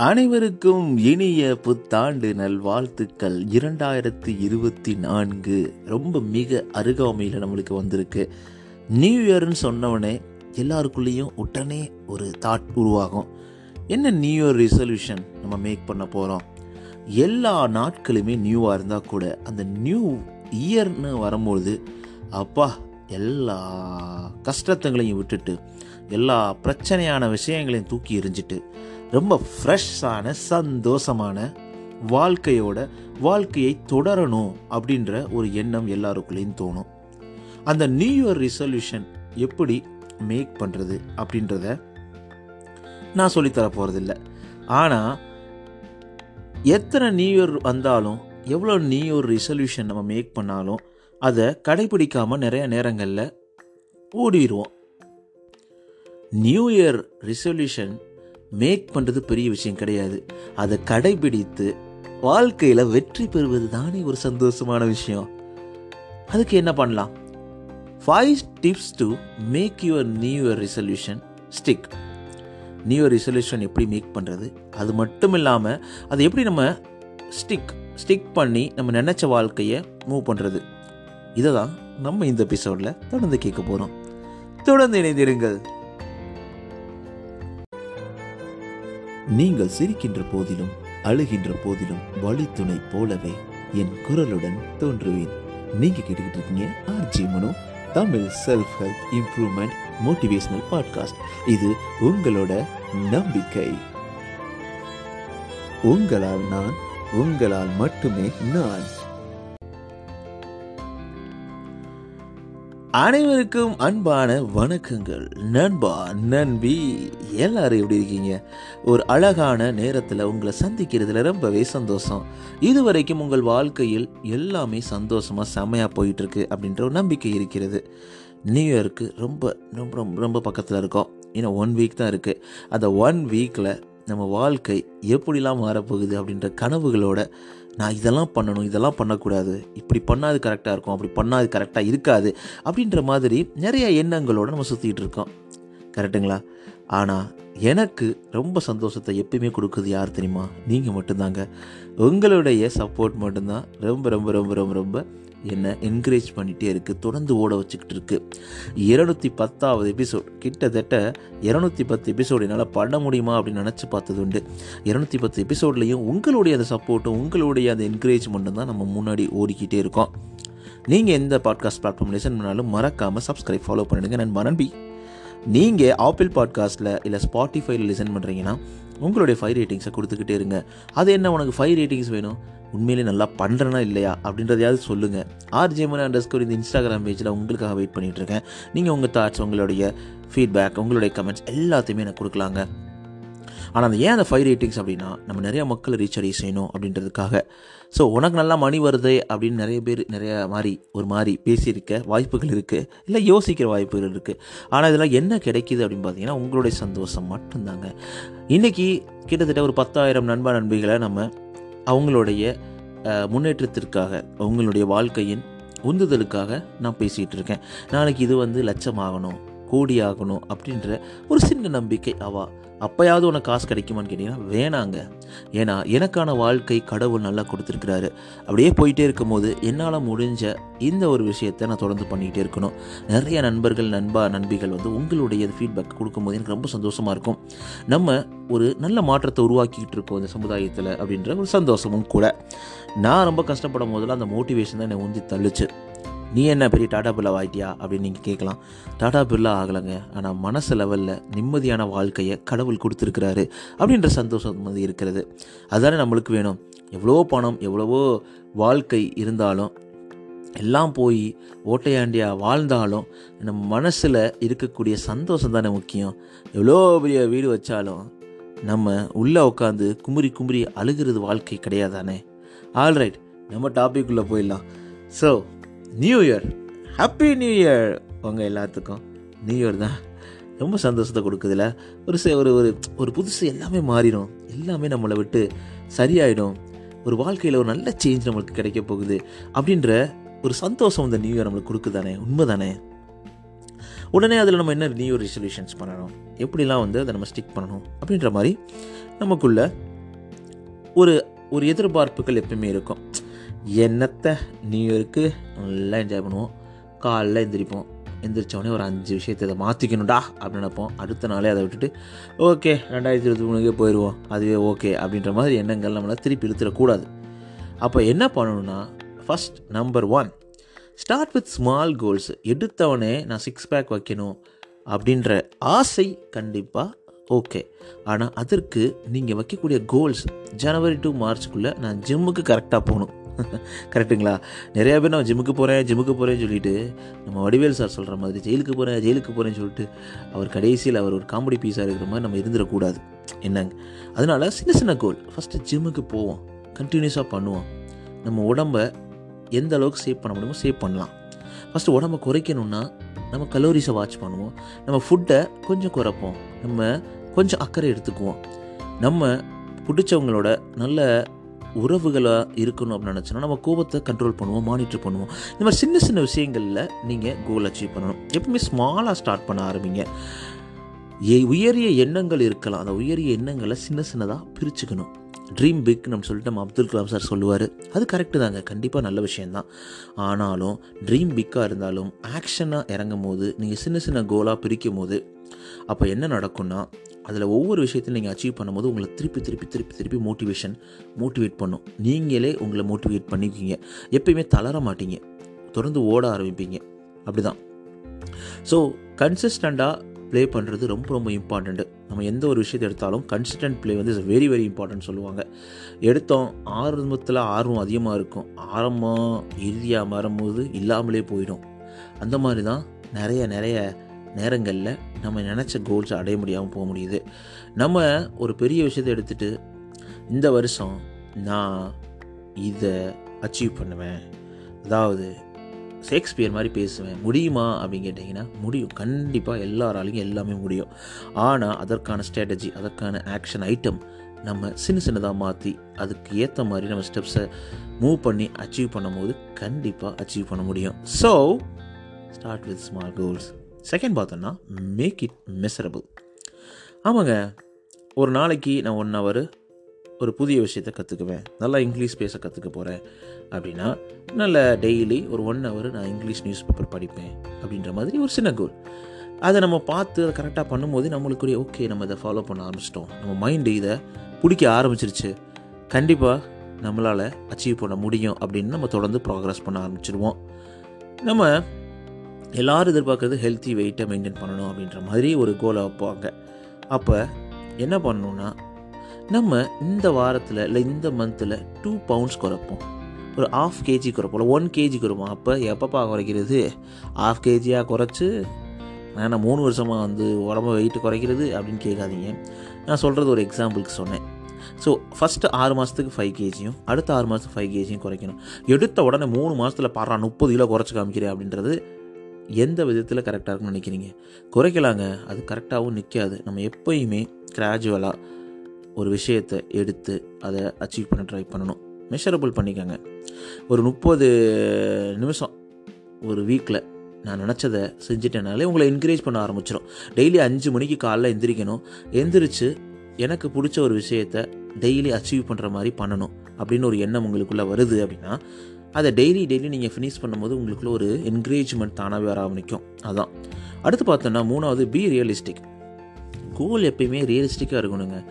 அனைவருக்கும் இனிய புத்தாண்டு நல்வாழ்த்துக்கள். இரண்டாயிரத்தி இருபத்தி நான்கு ரொம்ப மிக அருகாமையில் நம்மளுக்கு வந்திருக்கு. நியூ இயர்னு சொன்னவொடனே எல்லாருக்குள்ளேயும் உடனே ஒரு தாட் உருவாகும். என்ன நியூ இயர் ரிசல்யூஷன் நம்ம மேக் பண்ண போகிறோம் எல்லா நாட்களுமே நியூவாக இருந்தால் கூட அந்த நியூ இயர்னு வரும்பொழுது அப்பா எல்லா கஷ்டத்துங்களையும் விட்டுட்டு எல்லா பிரச்சனையான விஷயங்களையும் தூக்கி எறிஞ்சிட்டு ரொம்ப ஃப்ரெஷ்ஷான சந்தோஷமான வாழ்க்கையோட வாழ்க்கையை தொடரணும் அப்படின்ற ஒரு எண்ணம் எல்லாருக்குள்ளேயும் தோணும். அந்த நியூ இயர் ரிசல்யூஷன் எப்படி மேக் பண்ணுறது அப்படின்றத நான் சொல்லித்தர போகிறதில்ல ஆனால் எத்தனை நியூ இயர் வந்தாலும் எவ்வளோ நியூ இயர் ரிசல்யூஷன் நம்ம மேக் பண்ணாலும் அதை கடைபிடிக்காமல் நிறைய நேரங்களில் ஓடிடுவோம் நியூ இயர் ரிசல்யூஷன் மேக் பண்ணுறது பெரிய விஷயம் கிடையாது. அதை கடைபிடித்து வாழ்க்கையில் வெற்றி பெறுவது தானே ஒரு சந்தோஷமான விஷயம். அதுக்கு என்ன பண்ணலாம்? Five tips to make your new year resolution stick new year resolution எப்படி மேக் பண்ணுறது அது மட்டும் இல்லாமல் அதை எப்படி நம்ம ஸ்டிக் ஸ்டிக் பண்ணி நம்ம நினச்ச வாழ்க்கையை மூவ் பண்ணுறது இதை தான் நம்ம இந்த எபிசோடில் தொடர்ந்து கேட்க போகிறோம் தொடர்ந்து இணைந்திருங்கள். நீங்கள் சிரிக்கின்ற போதிலும் அழுகின்ற போதிலும் வழித்துணை போலவே என் குரலுடன் தோன்றுவேன். நீங்க கேட்டுக்கிட்டு இருக்கீங்க R J Mano Tamil self help improvement motivational podcast இது உங்களோட நம்பிக்கை. உங்களால் நான் உங்களால் மட்டுமே நான். அனைவருக்கும் அன்பான வணக்கங்கள். நண்பா நண்பி எல்லாரும் எப்படி இருக்கீங்க? ஒரு அழகான நேரத்தில் உங்களை சந்திக்கிறதுல ரொம்பவே சந்தோஷம். இதுவரைக்கும் உங்கள் வாழ்க்கையில் எல்லாமே சந்தோஷமாக செம்மையாக போயிட்டுருக்கு அப்படின்ற ஒரு நம்பிக்கை இருக்கிறது. நியூ இயருக்கு ரொம்ப ரொம்ப ரொம்ப ரொம்ப பக்கத்தில் இருக்கோம். ஏன்னா ஒன் வீக் தான் இருக்குது அந்த ஒன் வீக்கில் நம்ம வாழ்க்கை எப்படிலாம் மாறப்போகுது அப்படின்ற கனவுகளோட நான் இதெல்லாம் பண்ணணும் இதெல்லாம் பண்ணக்கூடாது. இப்படி பண்ணாது கரெக்டாக இருக்கும் அப்படி பண்ணாது கரெக்டாக இருக்காது அப்படின்ற மாதிரி நிறைய எண்ணங்களோடு நம்ம சுற்றிக்கிட்டு இருக்கோம். கரெக்டுங்களா ஆனால் எனக்கு ரொம்ப சந்தோஷத்தை எப்பயுமே கொடுக்குது யார் தெரியுமா? நீங்கள் மட்டும்தாங்க. உங்களுடைய சப்போர்ட் மட்டும்தான். ரொம்ப ரொம்ப ரொம்ப ரொம்ப ரொம்ப என்னை என்கரேஜ் பண்ணிகிட்டே இருக்குது தொடர்ந்து ஓட வச்சுக்கிட்டு இருக்குது இருநூத்தி பத்தாவது எபிசோட் கிட்டத்தட்ட இரநூத்தி பத்து எபிசோடு என்னால் பண்ண முடியுமா அப்படின்னு நினச்சி பார்த்தது உண்டு. இரநூத்தி பத்து எபிசோட்லேயும் உங்களுடைய அந்த சப்போர்ட்டும் உங்களுடைய அந்த என்கரேஜ்மெண்ட்டும் தான் நம்ம முன்னாடி ஓடிக்கிட்டே இருக்கோம். நீங்கள் எந்த பாட்காஸ்ட் பிளாட்ஃபார்ம் லிசன் பண்ணாலும் மறக்காமல் சப்ஸ்கிரைப் ஃபாலோ பண்ணிடுங்க நான் மனன்பி நீங்கள் ஆப்பிள் பாட்காஸ்ட்டில் இல்லை ஸ்பாட்டிஃபைல லிசன் பண்ணுறீங்கன்னா உங்களுடைய ஃபைவ் ரேட்டிங்ஸை கொடுத்துக்கிட்டே இருங்க. அது என்ன உனக்கு ஃபைவ் ரேட்டிங்ஸ் வேணும்? உண்மையிலே நல்லா பண்ணுறேனா இல்லையா அப்படின்றதையாவது சொல்லுங்கள் ஆர்ஜேமன் அண்டர் ஸ்கோர் இந்த இன்ஸ்டாகிராம் பேஜில் உங்களுக்காக வெயிட் பண்ணிகிட்ருக்கேன் நீங்கள் உங்கள் தாட்ஸ் உங்களுடைய ஃபீட்பேக் உங்களுடைய கமெண்ட்ஸ் எல்லாத்தையுமே எனக்கு கொடுக்கலாங்க. ஆனால் அந்த ஏன் அந்த ஃபைவ் ரேட்டிங்ஸ் அப்படின்னா நம்ம நிறைய மக்கள் ரீச் அடைய செய்யணும் அப்படின்றதுக்காக. ஸோ உனக்கு நல்லா மணி வருது அப்படின்னு நிறைய பேர் நிறைய மாதிரி ஒரு மாதிரி பேசியிருக்க வாய்ப்புகள் இருக்குது இல்லை யோசிக்கிற வாய்ப்புகள் இருக்குது ஆனால் இதெல்லாம் என்ன கிடைக்கிது அப்படின்னு பார்த்தீங்கன்னா உங்களுடைய சந்தோஷம் மட்டும்தாங்க. இன்றைக்கி கிட்டத்தட்ட ஒரு பத்தாயிரம் நண்பா நண்பிகளை நம்ம அவங்களுடைய முன்னேற்றத்திற்காக அவங்களுடைய வாழ்க்கையின் உந்துதலுக்காக நான் பேசிகிட்டு இருக்கேன். நாளைக்கு இது வந்து லட்சமாகணும் கோடியாகணும் அப்படின்ற ஒரு சின்ன நம்பிக்கை அவா அப்போயாவது உனக்கு காசு கிடைக்குமான்னு கேட்டிங்கன்னா வேணாங்க. ஏன்னா எனக்கான வாழ்க்கை கடவுள் நல்லா கொடுத்துருக்கிறாரு. அப்படியே போயிட்டே இருக்கும்போது என்னால் முடிஞ்ச இந்த ஒரு விஷயத்தை நான் தொடர்ந்து பண்ணிக்கிட்டே இருக்கணும். நிறைய நண்பர்கள் நண்பா நண்பிகள் வந்து உங்களுடைய ஃபீட்பேக் கொடுக்கும்போது எனக்கு ரொம்ப சந்தோஷமாக இருக்கும். நம்ம ஒரு நல்ல மாற்றத்தை உருவாக்கிக்கிட்டு இருக்கோம் இந்த சமுதாயத்தில் அப்படின்ற ஒரு சந்தோஷமும் கூட. நான் ரொம்ப கஷ்டப்படும் போதெல்லாம் அந்த மோட்டிவேஷன் தான் என்னை உந்தி தள்ளுச்சு. நீ என்ன பெரிய டாடா பில்லா ஆகிட்டியா அப்படின்னு நீங்கள் கேட்கலாம். டாடா பில்லா ஆகலைங்க. ஆனால் மனசு லெவலில் நிம்மதியான வாழ்க்கையை கடவுள் கொடுத்துருக்கிறாரு அப்படின்ற சந்தோஷம் வந்து இருக்கிறது. அதுதானே நம்மளுக்கு வேணும். எவ்வளோ பணம் எவ்வளவோ வாழ்க்கை இருந்தாலும் எல்லாம் போய் ஓட்டையாண்டியாக வாழ்ந்தாலும் நம்ம மனசில் இருக்கக்கூடிய சந்தோஷம் தானே முக்கியம். எவ்வளோ பெரிய வீடு வச்சாலும் நம்ம உள்ளே உட்காந்து குமுறி குமுறி அழுகிறது வாழ்க்கை கிடையாதானே? ஆல்ரைட் நம்ம டாபிக்குள்ளே போயிடலாம். So new year happy new year உங்கள் எல்லாத்துக்கும். நியூ இயர் தான். ரொம்ப சந்தோஷத்தை கொடுக்குதுல. ஒரு ஒரு ஒரு ஒரு புதுசு எல்லாமே மாறிடும். எல்லாமே நம்மளை விட்டு சரியாயிடும். ஒரு வாழ்க்கையில் ஒரு நல்ல சேஞ்ச் நம்மளுக்கு கிடைக்க போகுது. அப்படின்ற ஒரு சந்தோஷம் இந்த நியூ இயர் நம்மளுக்கு கொடுக்குதானே உண்மை தானே உடனே அதில் நம்ம என்ன நியூ இயர் ரெசல்யூஷன்ஸ் பண்ணணும்? எப்படிலாம் வந்து அதை நம்ம ஸ்டிக் பண்ணணும்? அப்படின்ற மாதிரி நமக்குள்ள ஒரு ஒரு எதிர்பார்ப்புகள் எப்பவுமே இருக்கும். என்னத்தை நியூ இயருக்கு நல்லா என்ஜாய் பண்ணுவோம். காலைல எந்திரிப்போம். எந்திரிச்சோடனே ஒரு அஞ்சு விஷயத்தை இதை மாற்றிக்கணும்டா அப்படின்னு நினைப்போம். அடுத்த நாளே அதை விட்டுட்டு ஓகே ரெண்டாயிரத்தி இருபத்தி மூணுக்கே போயிடுவோம் அதுவே ஓகே. அப்படின்ற மாதிரி எண்ணங்கள் நம்மளை திருப்பி இழுத்துடக்கூடாது. அப்போ என்ன பண்ணணும்னா first number one start with small goals எடுத்தவனே நான் சிக்ஸ் பேக் வைக்கணும் அப்படின்ற ஆசை கண்டிப்பாக ஓகே. ஆனால் அதற்கு நீங்கள் வைக்கக்கூடிய கோல்ஸ் ஜனவரி டு மார்ச்சுக்குள்ளே நான் ஜிம்முக்கு கரெக்டாக போகணும். கரெக்டுங்களா நிறையா பேர் நான் ஜிம்முக்கு போகிறேன் ஜிம்முக்கு போகிறேன்னு சொல்லிட்டு நம்ம வடிவேல் சார் சொல்கிற மாதிரி ஜெயிலுக்கு போகிறேன் ஜெயிலுக்கு போகிறேன்னு சொல்லிட்டு அவர் கடைசியில் அவர் ஒரு காமெடி பீஸாக இருக்கிற மாதிரி நம்ம இருந்துடக்கூடாது. என்னங்க? அதனால சின்ன சின்ன கோல் ஃபஸ்ட்டு ஜிம்முக்கு போவோம். கண்டினியூஸாக பண்ணுவோம். நம்ம உடம்ப எந்த அளவுக்கு சேவ் பண்ண முடியுமோ சேவ் பண்ணலாம். ஃபஸ்ட்டு உடம்பை குறைக்கணும்னா நம்ம கலோரிஸை வாட்ச் பண்ணுவோம். நம்ம ஃபுட்டை கொஞ்சம் குறைப்போம். நம்ம கொஞ்சம் அக்கறை எடுத்துக்குவோம். நம்ம பிடிச்சவங்களோட நல்ல உறவுகளாக இருக்கணும் அப்படின்னு நினச்சோன்னா நம்ம கோபத்தை கண்ட்ரோல் பண்ணுவோம் மானிட்டர் பண்ணுவோம். இந்த மாதிரி சின்ன சின்ன விஷயங்களில் நீங்கள் கோல் அச்சீவ் பண்ணணும். எப்பவுமே ஸ்மாலாக ஸ்டார்ட் பண்ண ஆரம்பிங்க. ஏ உயரிய எண்ணங்கள் இருக்கலாம். அந்த உயரிய எண்ணங்களை சின்ன சின்னதாக பிரிச்சுக்கணும். ட்ரீம் பிக் நம்ம சொல்லிட்டு நம்ம அப்துல் கலாம் சார் சொல்லுவார். அது கரெக்டு தாங்க. கண்டிப்பாக நல்ல விஷயந்தான் ஆனாலும் ட்ரீம் பிக்காக இருந்தாலும் ஆக்ஷனாக இறங்கும் போது நீங்கள் சின்ன சின்ன கோலாக பிரிக்கும் போது அப்போ என்ன நடக்கும்னா அதில் ஒவ்வொரு விஷயத்தையும் நீங்கள் அச்சீவ் பண்ணும்போது உங்களை திருப்பி திருப்பி திருப்பி திருப்பி மோட்டிவேஷன் மோட்டிவேட் பண்ணும். நீங்களே உங்களை மோட்டிவேட் பண்ணிக்குவீங்க எப்பயுமே தளர மாட்டீங்க. தொடர்ந்து ஓட ஆரம்பிப்பீங்க. அப்படி தான் ஸோ கன்சிஸ்டண்ட்டாக ப்ளே பண்ணுறது ரொம்ப ரொம்ப இம்பார்ட்டண்ட்டு நம்ம எந்த ஒரு விஷயத்தை எடுத்தாலும் கன்சிஸ்டன்ட் ப்ளே வந்து இஸ் வெரி வெரி இம்பார்ட்டன்ட் சொல்லுவாங்க. எடுத்தோம் ஆரம்பத்தில் ஆர்வம் அதிகமாக இருக்கும். ஆரம்பம் இறுதியாக மாறும்போது இல்லாமலே போயிடும். அந்த மாதிரி தான் நிறைய நிறைய நேரங்களில் நம்ம நினச்ச கோல்ஸ் அடைய முடியாமல் போக முடியுது. நம்ம ஒரு பெரிய விஷயத்தை எடுத்துகிட்டு இந்த வருஷம் நான் இதை அச்சீவ் பண்ணுவேன். அதாவது ஷேக்ஸ்பியர் மாதிரி பேசுவேன். முடியுமா அப்படின்னு கேட்டிங்கன்னா முடியும். கண்டிப்பாக எல்லாராலையும் எல்லாமே முடியும். ஆனால் அதற்கான ஸ்ட்ராட்டஜி அதற்கான ஆக்ஷன் ஐட்டம் நம்ம சின்ன சின்னதாக மாற்றி அதுக்கு ஏற்ற மாதிரி நம்ம ஸ்டெப்ஸை மூவ் பண்ணி அச்சீவ் பண்ணும்போது கண்டிப்பாக அச்சீவ் பண்ண முடியும். So start with small goals second பார்த்தோன்னா மேக் இட் மெசரபிள் ஆமாங்க ஒரு நாளைக்கு நான் ஒன் ஹவர் ஒரு புதிய விஷயத்தை கற்றுக்குவேன் நல்லா இங்கிலீஷ் பேச கற்றுக்க போகிறேன் அப்படின்னா நல்ல டெய்லி ஒரு ஒன் ஹவர் நான் இங்கிலீஷ் நியூஸ் பேப்பர் படிப்பேன் அப்படின்ற மாதிரி ஒரு சின்ன கோல் அதை நம்ம பார்த்து அதை கரெக்டாக பண்ணும்போது நம்மளுக்குரிய ஓகே நம்ம இதை ஃபாலோ பண்ண ஆரம்பிச்சிட்டோம். நம்ம மைண்டு இதை பிடிக்க ஆரம்பிச்சிருச்சு. கண்டிப்பாக நம்மளால் அச்சீவ் பண்ண முடியும் அப்படின்னு நம்ம தொடர்ந்து ப்ராக்ரஸ் பண்ண ஆரம்பிச்சிடுவோம் நம்ம எல்லோரும் எதிர்பார்க்குறது ஹெல்த்தி வெயிட்டை மெயின்டைன் பண்ணணும் அப்படின்ற மாதிரி ஒரு கோலை வைப்பாங்க. அப்போ என்ன பண்ணணுன்னா நம்ம இந்த வாரத்தில் இல்லை இந்த மந்தில் டூ பவுண்ட்ஸ் குறைப்போம். ஒரு ஆஃப் கேஜி குறைப்போம். ஒன் கேஜி குறைப்போம். அப்போ எப்பப்பா குறைக்கிறது? ஆஃப் கேஜியாக குறைச்சி நான் மூணு வருஷமாக வந்து உடம்பு வெயிட்டு குறைக்கிறது அப்படின்னு கேட்காதீங்க. நான் சொல்கிறது ஒரு எக்ஸாம்பிளுக்கு சொன்னேன். ஸோ ஃபஸ்ட்டு ஆறு மாதத்துக்கு ஃபைவ் கேஜியும் அடுத்த ஆறு மாதத்துக்கு ஃபைவ் கேஜியும் குறைக்கணும். எடுத்த உடனே மூணு மாதத்தில் பாடுறா முப்பது கிலோ குறைச்சி காமிக்கிறேன் அப்படின்றது எந்த விதத்தில் கரெக்டாக இருக்குன்னு நினைக்கிறீங்க? குறைக்கலாங்க. அது கரெக்டாகவும் நிற்காது நம்ம எப்பயுமே கிராஜுவலாக ஒரு விஷயத்தை எடுத்து அதை அச்சீவ் பண்ண ட்ரை பண்ணணும். மெஷரபிள் பண்ணிக்கோங்க. ஒரு முப்பது நிமிஷம் ஒரு வீக்கில் நான் நினச்சதை செஞ்சுட்டேனாலே உங்களை என்கரேஜ் பண்ண ஆரம்பிச்சிடும் டெய்லி அஞ்சு மணிக்கு காலைல எந்திரிக்கணும். எந்திரிச்சு எனக்கு பிடிச்ச ஒரு விஷயத்தை டெய்லி அச்சீவ் பண்ணுற மாதிரி பண்ணணும். அப்படின்னு ஒரு எண்ணம் உங்களுக்குள்ளே வருது அப்படின்னா அதை டெய்லி டெய்லி நீங்கள் ஃபினிஷ் பண்ணும்போது உங்களுக்குள்ள ஒரு என்கரேஜ்மெண்ட் தானாகவே வர ஆரம்பிக்கும். அதான். அடுத்து பார்த்தோன்னா மூணாவது பி ரியலிஸ்டிக் கோல் எப்பயுமே ரியலிஸ்டிக்காக இருக்கணுங்க.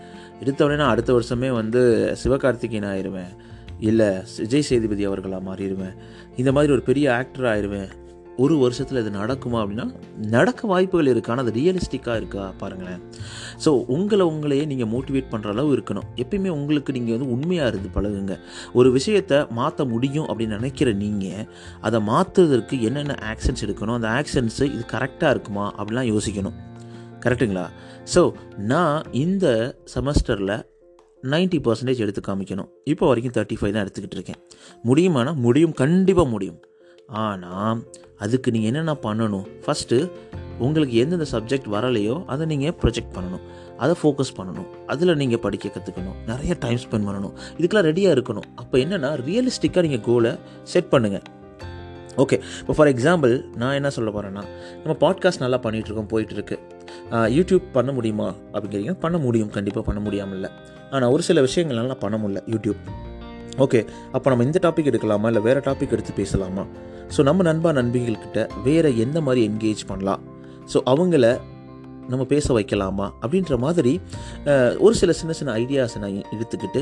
எடுத்தவொடனே நான் அடுத்த வருஷமே வந்து சிவகார்த்திகேயன் ஆயிடுவேன் இல்லை விஜய் சேதுபதி அவர்களாக மாறிடுவேன். இந்த மாதிரி ஒரு பெரிய ஆக்டர் ஆயிடுவேன் ஒரு வருஷத்தில் இது நடக்குமா அப்படின்னா நடக்க வாய்ப்புகள் இருக்குது ஆனால் அது ரியலிஸ்டிக்காக இருக்கா பாருங்களேன். ஸோ உங்களை உங்களையே நீங்கள் மோட்டிவேட் பண்ணுற அளவு இருக்கணும். எப்பயுமே உங்களுக்கு நீங்கள் வந்து உண்மையாக இருந்து பழகுங்க. ஒரு விஷயத்தை மாற்ற முடியும் அப்படின்னு நினைக்கிற நீங்கள் அதை மாற்றுறதுக்கு என்னென்ன ஆக்ஷன்ஸ் எடுக்கணும் அந்த ஆக்ஷன்ஸு இது கரெக்டாக இருக்குமா அப்படிலாம் யோசிக்கணும். கரெக்டுங்களா ஸோ நான் இந்த செமஸ்டரில் நைன்ட்டி பர்சன்டேஜ் எடுத்து காமிக்கணும். இப்போ வரைக்கும் தேர்ட்டி ஃபைவ் தான் எடுத்துக்கிட்டு இருக்கேன். முடியுமானா முடியும். கண்டிப்பாக முடியும். ஆனால் அதுக்கு நீங்கள் என்னென்ன பண்ணணும்? ஃபஸ்ட்டு உங்களுக்கு எந்தெந்த சப்ஜெக்ட் வரலையோ அதை நீங்கள் ப்ரொஜெக்ட் பண்ணணும். அதை ஃபோக்கஸ் பண்ணணும். அதில் நீங்கள் படிக்க கற்றுக்கணும் நிறைய டைம் ஸ்பெண்ட் பண்ணணும். இதுக்கெல்லாம் ரெடியாக இருக்கணும். அப்போ என்னென்னா ரியலிஸ்டிக்காக நீங்கள் கோலை செட் பண்ணுங்கள் ஓகே இப்போ ஃபார் எக்ஸாம்பிள் நான் என்ன சொல்ல போகிறேன்னா நம்ம பாட்காஸ்ட் நல்லா பண்ணிகிட்ருக்கோம் போயிட்டுருக்கு. யூடியூப் பண்ண முடியுமா? அப்படிங்கிறீங்க. பண்ண முடியும். கண்டிப்பாக பண்ண முடியாமல் இல்லை ஆனால் ஒரு சில விஷயங்கள்லாம் பண்ண முடியல. யூடியூப் ஓகே அப்போ நம்ம இந்த டாபிக் எடுக்கலாமா? இல்லை வேறு டாபிக் எடுத்து பேசலாமா? ஸோ நம்ம நண்பா நண்பிகள்கிட்ட வேறு எந்த மாதிரி என்கேஜ் பண்ணலாம்? ஸோ அவங்கள நம்ம பேச வைக்கலாமா? அப்படின்ற மாதிரி ஒரு சில சின்ன சின்ன ஐடியாஸை நான் எடுத்துக்கிட்டு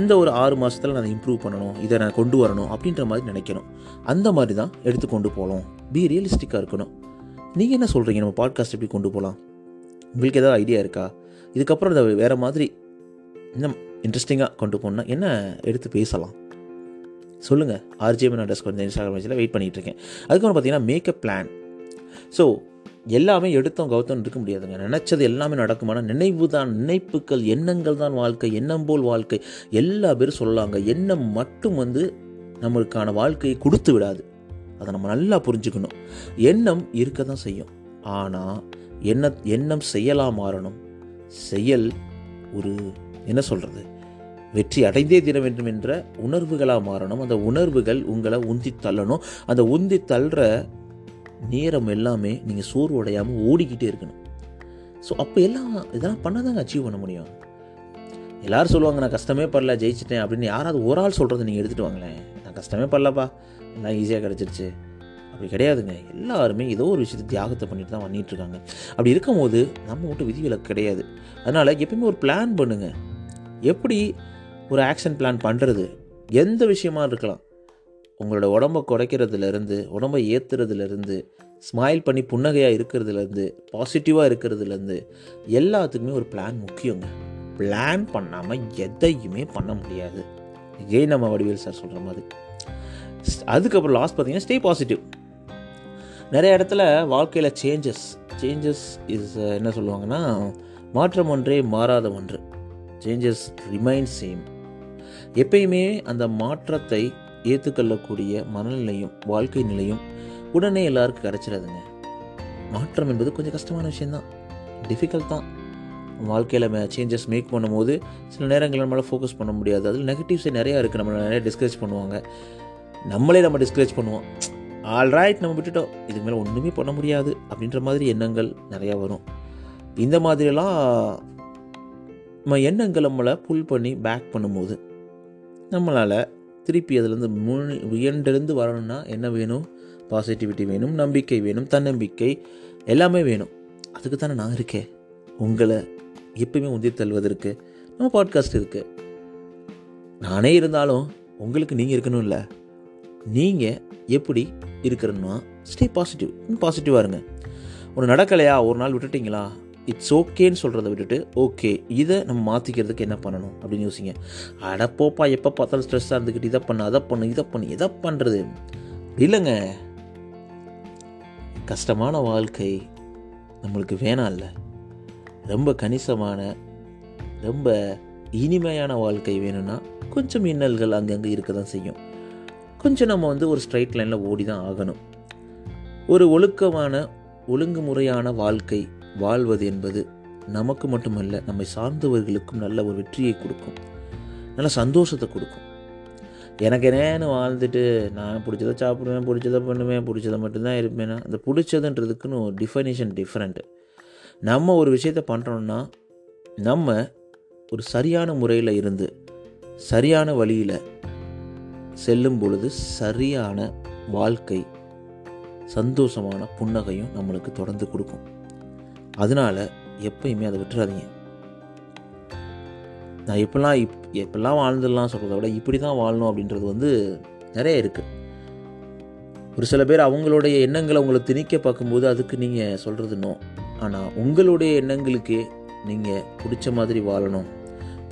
இந்த ஒரு ஆறு மாதத்தில் நான் இம்ப்ரூவ் பண்ணணும் இதை நான் கொண்டு வரணும் அப்படின்ற மாதிரி நினைக்கணும். அந்த மாதிரி தான் எடுத்து கொண்டு போகலாம் பி ரியலிஸ்டிக்காக இருக்கணும். நீங்கள் என்ன சொல்கிறீங்க நம்ம பாட்காஸ்ட் எப்படி கொண்டு போகலாம்? உங்களுக்கு ஏதாவது ஐடியா இருக்கா? இதுக்கப்புறம் இதை வேறு மாதிரி இன்னும் இன்ட்ரெஸ்டிங்காக கொண்டு போகணுன்னா என்ன எடுத்து பேசலாம்? சொல்லுங்கள் ஆர்ஜிஎம் அண்டர்ஸ் கொஞ்சம் இன்ஸ்டாகிராம் பேஜில் வெயிட் பண்ணிகிட்டு இருக்கேன் அதுக்கப்புறம் பார்த்தீங்கன்னா மேக்கப் பிளான் ஸோ எல்லாமே எடுத்தோம் கௌத்தம் இருக்க முடியாதுங்க. நினச்சது எல்லாமே நடக்குமான நினைவு தான் நினைப்புகள் எண்ணங்கள் தான் வாழ்க்கை எண்ணம் போல் வாழ்க்கை. எல்லா பேரும் சொல்லலாங்க. எண்ணம் மட்டும் வந்து நம்மளுக்கான வாழ்க்கையை கொடுத்து விடாது. அதை நம்ம நல்லா புரிஞ்சுக்கணும். எண்ணம் இருக்க தான் செய்யும். ஆனால் எண்ண எண்ணம் செயலாக மாறணும். செயல் ஒரு என்ன சொல்கிறது வெற்றி அடைந்தே தீர வேண்டும் என்ற உணர்வுகளாக மாறணும். அந்த உணர்வுகள் உங்களை உந்தி தள்ளணும். அந்த உந்தி தள்ளுற நேரம் எல்லாமே நீங்கள் சோர்வடையாமல் ஓடிக்கிட்டே இருக்கணும். ஸோ அப்போ எல்லாம் இதெல்லாம் பண்ணாதாங்க அச்சீவ் பண்ண முடியும்? எல்லாரும் சொல்லுவாங்க நான் கஷ்டமே படல ஜெயிச்சிட்டேன் அப்படின்னு யாராவது ஒரு ஆள் சொல்கிறத நீங்கள் எடுத்துகிட்டு வாங்களேன். நான் கஷ்டமே படலப்பா எல்லாம் ஈஸியாக கிடச்சிருச்சு. அப்படி கிடையாதுங்க. எல்லாருமே ஏதோ ஒரு விஷயத்தை தியாகத்தை பண்ணிட்டு தான் பண்ணிட்டு இருக்காங்க. அப்படி இருக்கும்போது நம்ம மட்டும் விதிவிலக்கு கிடையாது. அதனால் எப்பயுமே ஒரு பிளான் பண்ணுங்கள் எப்படி ஒரு ஆக்ஷன் பிளான் பண்ணுறது எந்த விஷயமா இருக்கலாம். உங்களோட உடம்பை குறைக்கிறதுலேருந்து உடம்பை ஏற்றுறதுலேருந்து ஸ்மைல் பண்ணி புன்னகையாக இருக்கிறதுலேருந்து பாசிட்டிவாக இருக்கிறதுலேருந்து எல்லாத்துக்குமே ஒரு பிளான் முக்கியங்க. பிளான் பண்ணாமல் எதையுமே பண்ண முடியாது. ஏ நம்ம வடிவேல் சார் சொல்கிற மாதிரி. அதுக்கப்புறம் லாஸ்ட் பார்த்தீங்கன்னா ஸ்டே பாசிட்டிவ் நிறைய இடத்துல வாழ்க்கையில் சேஞ்சஸ் சேஞ்சஸ் இஸ் என்ன சொல்லுவாங்கன்னா மாற்றம் ஒன்றே மாறாத ஒன்று. சேஞ்சஸ் ரிமைன் சேம் எப்பயுமே அந்த மாற்றத்தை ஏற்றுக்கொள்ளக்கூடிய மனநிலையும் வாழ்க்கை நிலையும் உடனே எல்லாருக்கும் கிடச்சிடாதுங்க. மாற்றம் என்பது கொஞ்சம் கஷ்டமான விஷயந்தான் டிஃபிகல்ட் தான். வாழ்க்கையில் சேஞ்சஸ் மேக் பண்ணும்போது சில நேரங்கள் நம்மளால் ஃபோக்கஸ் பண்ண முடியாது. அதில் நெகட்டிவ்ஸே நிறையா இருக்குது நம்மளை நிறைய டிஸ்கரேஜ் பண்ணுவாங்க. நம்மளே நம்ம டிஸ்கரேஜ் பண்ணுவோம். ஆல்ரைட் நம்ம விட்டுட்டோம். இதுக்கு மேலே ஒன்றுமே பண்ண முடியாது. அப்படின்ற மாதிரி எண்ணங்கள் நிறையா வரும். இந்த மாதிரிலாம் நம்ம எண்ணங்கள் நம்மளை புல் பண்ணி பேக் பண்ணும்போது நம்மளால் திருப்பி அதுலேருந்து முன் உயர்ந்தெழுந்து வரணும்னா என்ன வேணும்? பாசிட்டிவிட்டி வேணும் நம்பிக்கை வேணும் தன்னம்பிக்கை எல்லாமே வேணும். அதுக்கு தானே நான் இருக்கேன். உங்களை எப்பயுமே உந்தி தள்ளுவதற்கு நம்ம பாட்காஸ்ட் இருக்குது நானே இருந்தாலும் உங்களுக்கு நீங்கள் இருக்கணும் இல்லை நீங்கள் எப்படி இருக்கிறன்னா ஸ்டே பாசிட்டிவ் பாசிட்டிவாக இருங்க. ஒன்று நடக்கலையா? ஒரு நாள் விட்டுட்டிங்களா? இட்ஸ் ஓகேன்னு சொல்கிறத விட்டுட்டு ஓகே இதை நம்ம மாற்றிக்கிறதுக்கு என்ன பண்ணணும் அப்படின்னு யோசிங்க. அடப்போப்பா எப்போ பார்த்தாலும் ஸ்ட்ரெஸ்ஸாக இருந்துக்கிட்டு இதை பண்ணு அதை பண்ணு இதை பண்ணு எதை பண்ணுறது இல்லைங்க. கஷ்டமான வாழ்க்கை நம்மளுக்கு வேணாம் இல்லை. ரொம்ப கணிசமான ரொம்ப இனிமையான வாழ்க்கை வேணும்னா கொஞ்சம் இன்னல்கள் அங்கங்கே இருக்க தான் செய்யும். கொஞ்சம் நம்ம வந்து ஒரு ஸ்ட்ரைட் லைனில் ஓடி தான் ஆகணும். ஒரு ஒழுக்கமான ஒழுங்குமுறையான வாழ்க்கை வாழ்வது என்பது நமக்கு மட்டுமல்ல நம்மை சார்ந்தவர்களுக்கும் நல்ல ஒரு வெற்றியை கொடுக்கும். நல்ல சந்தோஷத்தை கொடுக்கும். எனக்கு என்னன்னு வாழ்ந்துட்டு நான் பிடிச்சதை சாப்பிடுவேன் பிடிச்சதை பண்ணுவேன் பிடிச்சதை மட்டும்தான் இருப்பேன்னா அந்த பிடிச்சதுன்றதுக்குன்னு ஒரு டிஃபனிஷன் டிஃப்ரெண்ட்டு நம்ம ஒரு விஷயத்தை பண்ணுறோன்னா நம்ம ஒரு சரியான முறையில் இருந்து சரியான வழியில் செல்லும் பொழுது சரியான வாழ்க்கை சந்தோஷமான புன்னகையும் நம்மளுக்கு தொடர்ந்து கொடுக்கும். அதனால் எப்பயுமே அதை விட்டுறாதீங்க. நான் எப்படிலாம் இப் எப்படிலாம் வாழ்ந்துடலாம் சொல்கிறத விட இப்படி தான் வாழணும் அப்படின்றது வந்து நிறைய இருக்குது ஒரு சில பேர் அவங்களுடைய எண்ணங்களை உங்களை திணிக்க பார்க்கும்போது அதுக்கு நீங்கள் சொல்கிறது நோ ஆனால் உங்களுடைய எண்ணங்களுக்கே நீங்கள் பிடிச்ச மாதிரி வாழணும்.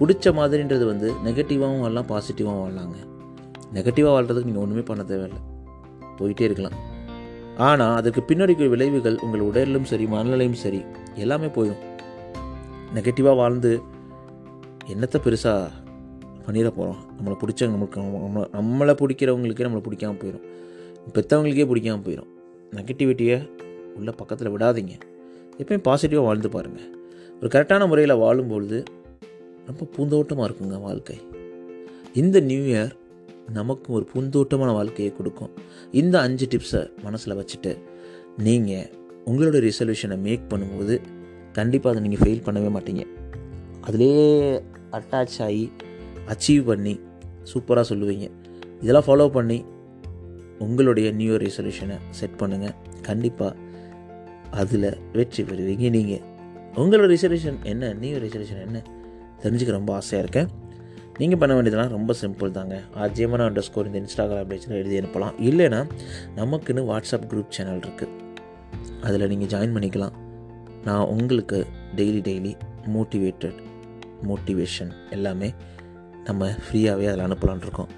பிடிச்ச மாதிரின்றது வந்து நெகட்டிவாகவும் வாழலாம் பாசிட்டிவாகவும் வாழலாங்க நெகட்டிவாக வாழ்கிறதுக்கு நீங்கள் ஒன்றுமே பண்ண தேவையில்லை. போயிட்டே இருக்கலாம். ஆனால் அதற்கு பின்னாடி விளைவுகள் உங்கள் உடலிலும் சரி மனநிலையும் சரி எல்லாமே போயிடும். நெகட்டிவாக வாழ்ந்து என்னத்தை பெருசாக பண்ணிட போகிறோம் நம்மளை பிடிச்சவங்க நம்மளுக்கு நம்மளை நம்மளை பிடிக்கிறவங்களுக்கே நம்மளை பிடிக்காம போயிடும் பெற்றவங்களுக்கே பிடிக்காம போயிடும் நெகட்டிவிட்டியை உள்ள பக்கத்தில் விடாதீங்க. எப்பயும் பாசிட்டிவாக வாழ்ந்து பாருங்கள் ஒரு கரெக்டான முறையில் வாழும்பொழுது ரொம்ப பூந்தோட்டமாக இருக்குங்க வாழ்க்கை. இந்த நியூ இயர் நமக்கும் ஒரு புந்தோட்டமான வாழ்க்கையை கொடுக்கும். இந்த அஞ்சு டிப்ஸை மனசில் வச்சுட்டு நீங்கள் உங்களோட ரிசல்யூஷனை மேக் பண்ணும்போது கண்டிப்பாக அதை நீங்கள் ஃபெயில் பண்ணவே மாட்டீங்க. அதிலே அட்டாச் ஆகி அச்சீவ் பண்ணி சூப்பராக சொல்லுவீங்க. இதெல்லாம் ஃபாலோ பண்ணி உங்களுடைய நியூ இயர் ரெசல்யூஷனை செட் பண்ணுங்கள் கண்டிப்பாக அதில் வெற்றி பெறுவீங்க நீங்கள் உங்களோட ரிசல்யூஷன் என்ன? நியூ இயர் ரெசல்யூஷன் என்ன? தெரிஞ்சுக்க ரொம்ப ஆசையாக இருக்கேன். நீங்கள் பண்ண வேண்டியதெல்லாம் ரொம்ப சிம்பிள் தாங்க. ஆர்ஜியமான அண்டர் ஸ்கோர் இந்த இன்ஸ்டாகிராம் பேஜில் எழுதி அனுப்பலாம். இல்லைன்னா நமக்குன்னு வாட்ஸ்அப் குரூப் சேனல் இருக்குது அதில் நீங்கள் ஜாயின் பண்ணிக்கலாம். நான் உங்களுக்கு டெய்லி டெய்லி மோட்டிவேட்டட் மோட்டிவேஷன் எல்லாமே நம்ம ஃப்ரீயாகவே அதில் அனுப்பலான் இருக்கோம்.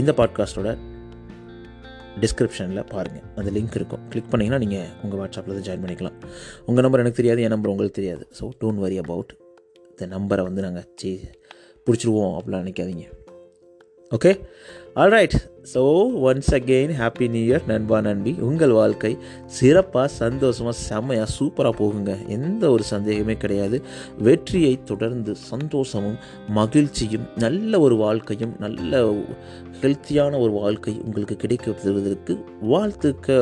இந்த பாட்காஸ்ட்டோட டிஸ்கிரிப்ஷனில் பாருங்கள் அந்த லிங்க் இருக்கும். கிளிக் பண்ணிங்கன்னா நீங்கள் உங்கள் வாட்ஸ்அப்பில் தான் ஜாயின் பண்ணிக்கலாம். உங்கள் நம்பர் எனக்கு தெரியாது என் நம்பர் உங்களுக்கு தெரியாது. ஸோ டோன்ட் வரி அபவுட் இந்த நம்பரை வந்து நாங்கள் சே பிடிச்சிருவோம் அப்படிலாம் நினைக்காதீங்க. Okay alright so once again happy new year நண்பா நண்பி. உங்கள் வாழ்க்கை சிறப்பாக சந்தோஷமாக செம்மையாக சூப்பராக போகுங்க. எந்த ஒரு சந்தேகமே கிடையாது. வெற்றியை தொடர்ந்து சந்தோஷமும் மகிழ்ச்சியும் நல்ல ஒரு வாழ்க்கையும் நல்ல ஹெல்த்தியான ஒரு வாழ்க்கை உங்களுக்கு கிடைக்க வாழ்த்துக்க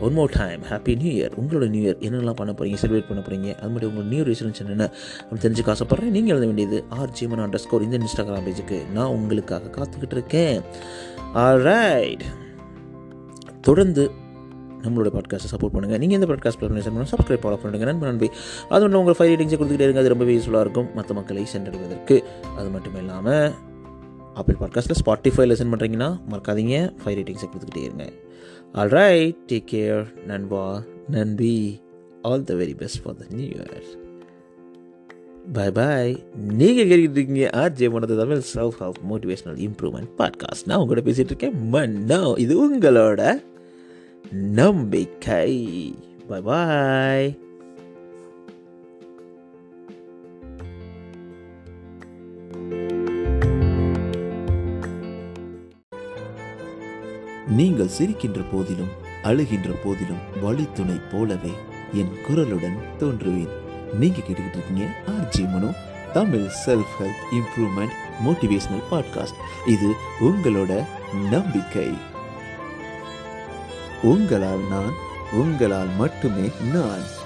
one more time happy new year உங்களோட நியூ இயர் என்னெல்லாம் பண்ண போகிறீங்க செலிப்ரேட் பண்ண போகிறீங்க அது மாதிரி உங்களோட நியூ ரெசல்யூஷன் என்ன அப்படின்னு தெரிஞ்சுக்க ஆசைப்பட்றேன். நீங்கள் எழுத வேண்டியது ஆர் ஜிமன் அண்டர் ஸ்கோர் இந்த இன்ஸ்டாகிராம் பேஜுக்கு நான் உங்களுக்காக காத்துக்கிட்டு இருக்கேன். ஆல்ரைட் தொடர்ந்து நம்மளோட பாட்காஸ்ட்டை சப்போர்ட் பண்ணுங்கள் நீங்கள் இந்த பாட்காஸ்ட் பண்ணுங்கள் சப்ஸ்கிரைப் ஃபாலோ பண்ணுங்கள் நண்பன் நண்பி. அது ஒன்று உங்கள் ஃபைவ் ரேட்டிங்ஸை கொடுத்துக்கிட்டே இருங்க. அது ரொம்பவே யூஸ்ஃபுல்லாக இருக்கும். மற்ற மக்களை சென்றடைவதற்கு. அது மட்டும் இல்லாமல் ஆப்பிள் பாட்காஸ்ட்டில் ஸ்பாட்டிஃபை லெசன் பண்ணுறீங்கன்னா மறக்காதீங்க. ஃபைவ் ரேட்டிங்ஸை கொடுத்துக்கிட்டே இருங்க. ஆல் ரைட் டேக் கேர் நண்பா நன்றி. All the very best for the new year bye bye நீங்கள் கேட்டுக்கிட்டு இருக்கீங்க ஆர்ஜே மனது Tamil self help motivational improvement podcast நான் உங்கள்கிட்ட பேசிகிட்டு இருக்கேன் மன்னோ இது உங்களோட நம்பிக்கை. பாய் பாய் நீங்கள் சிரிக்கின்ற போதிலும் அழுகின்ற போதிலும் வழித்துணை போலவே என் குரலுடன் தோன்றுவேன். நீங்க கேட்டுக்கிட்டு இருக்கீங்க R J Mano Tamil self help improvement motivational podcast இது உங்களோட நம்பிக்கை. உங்களால் நான் உங்களால் மட்டுமே நான்.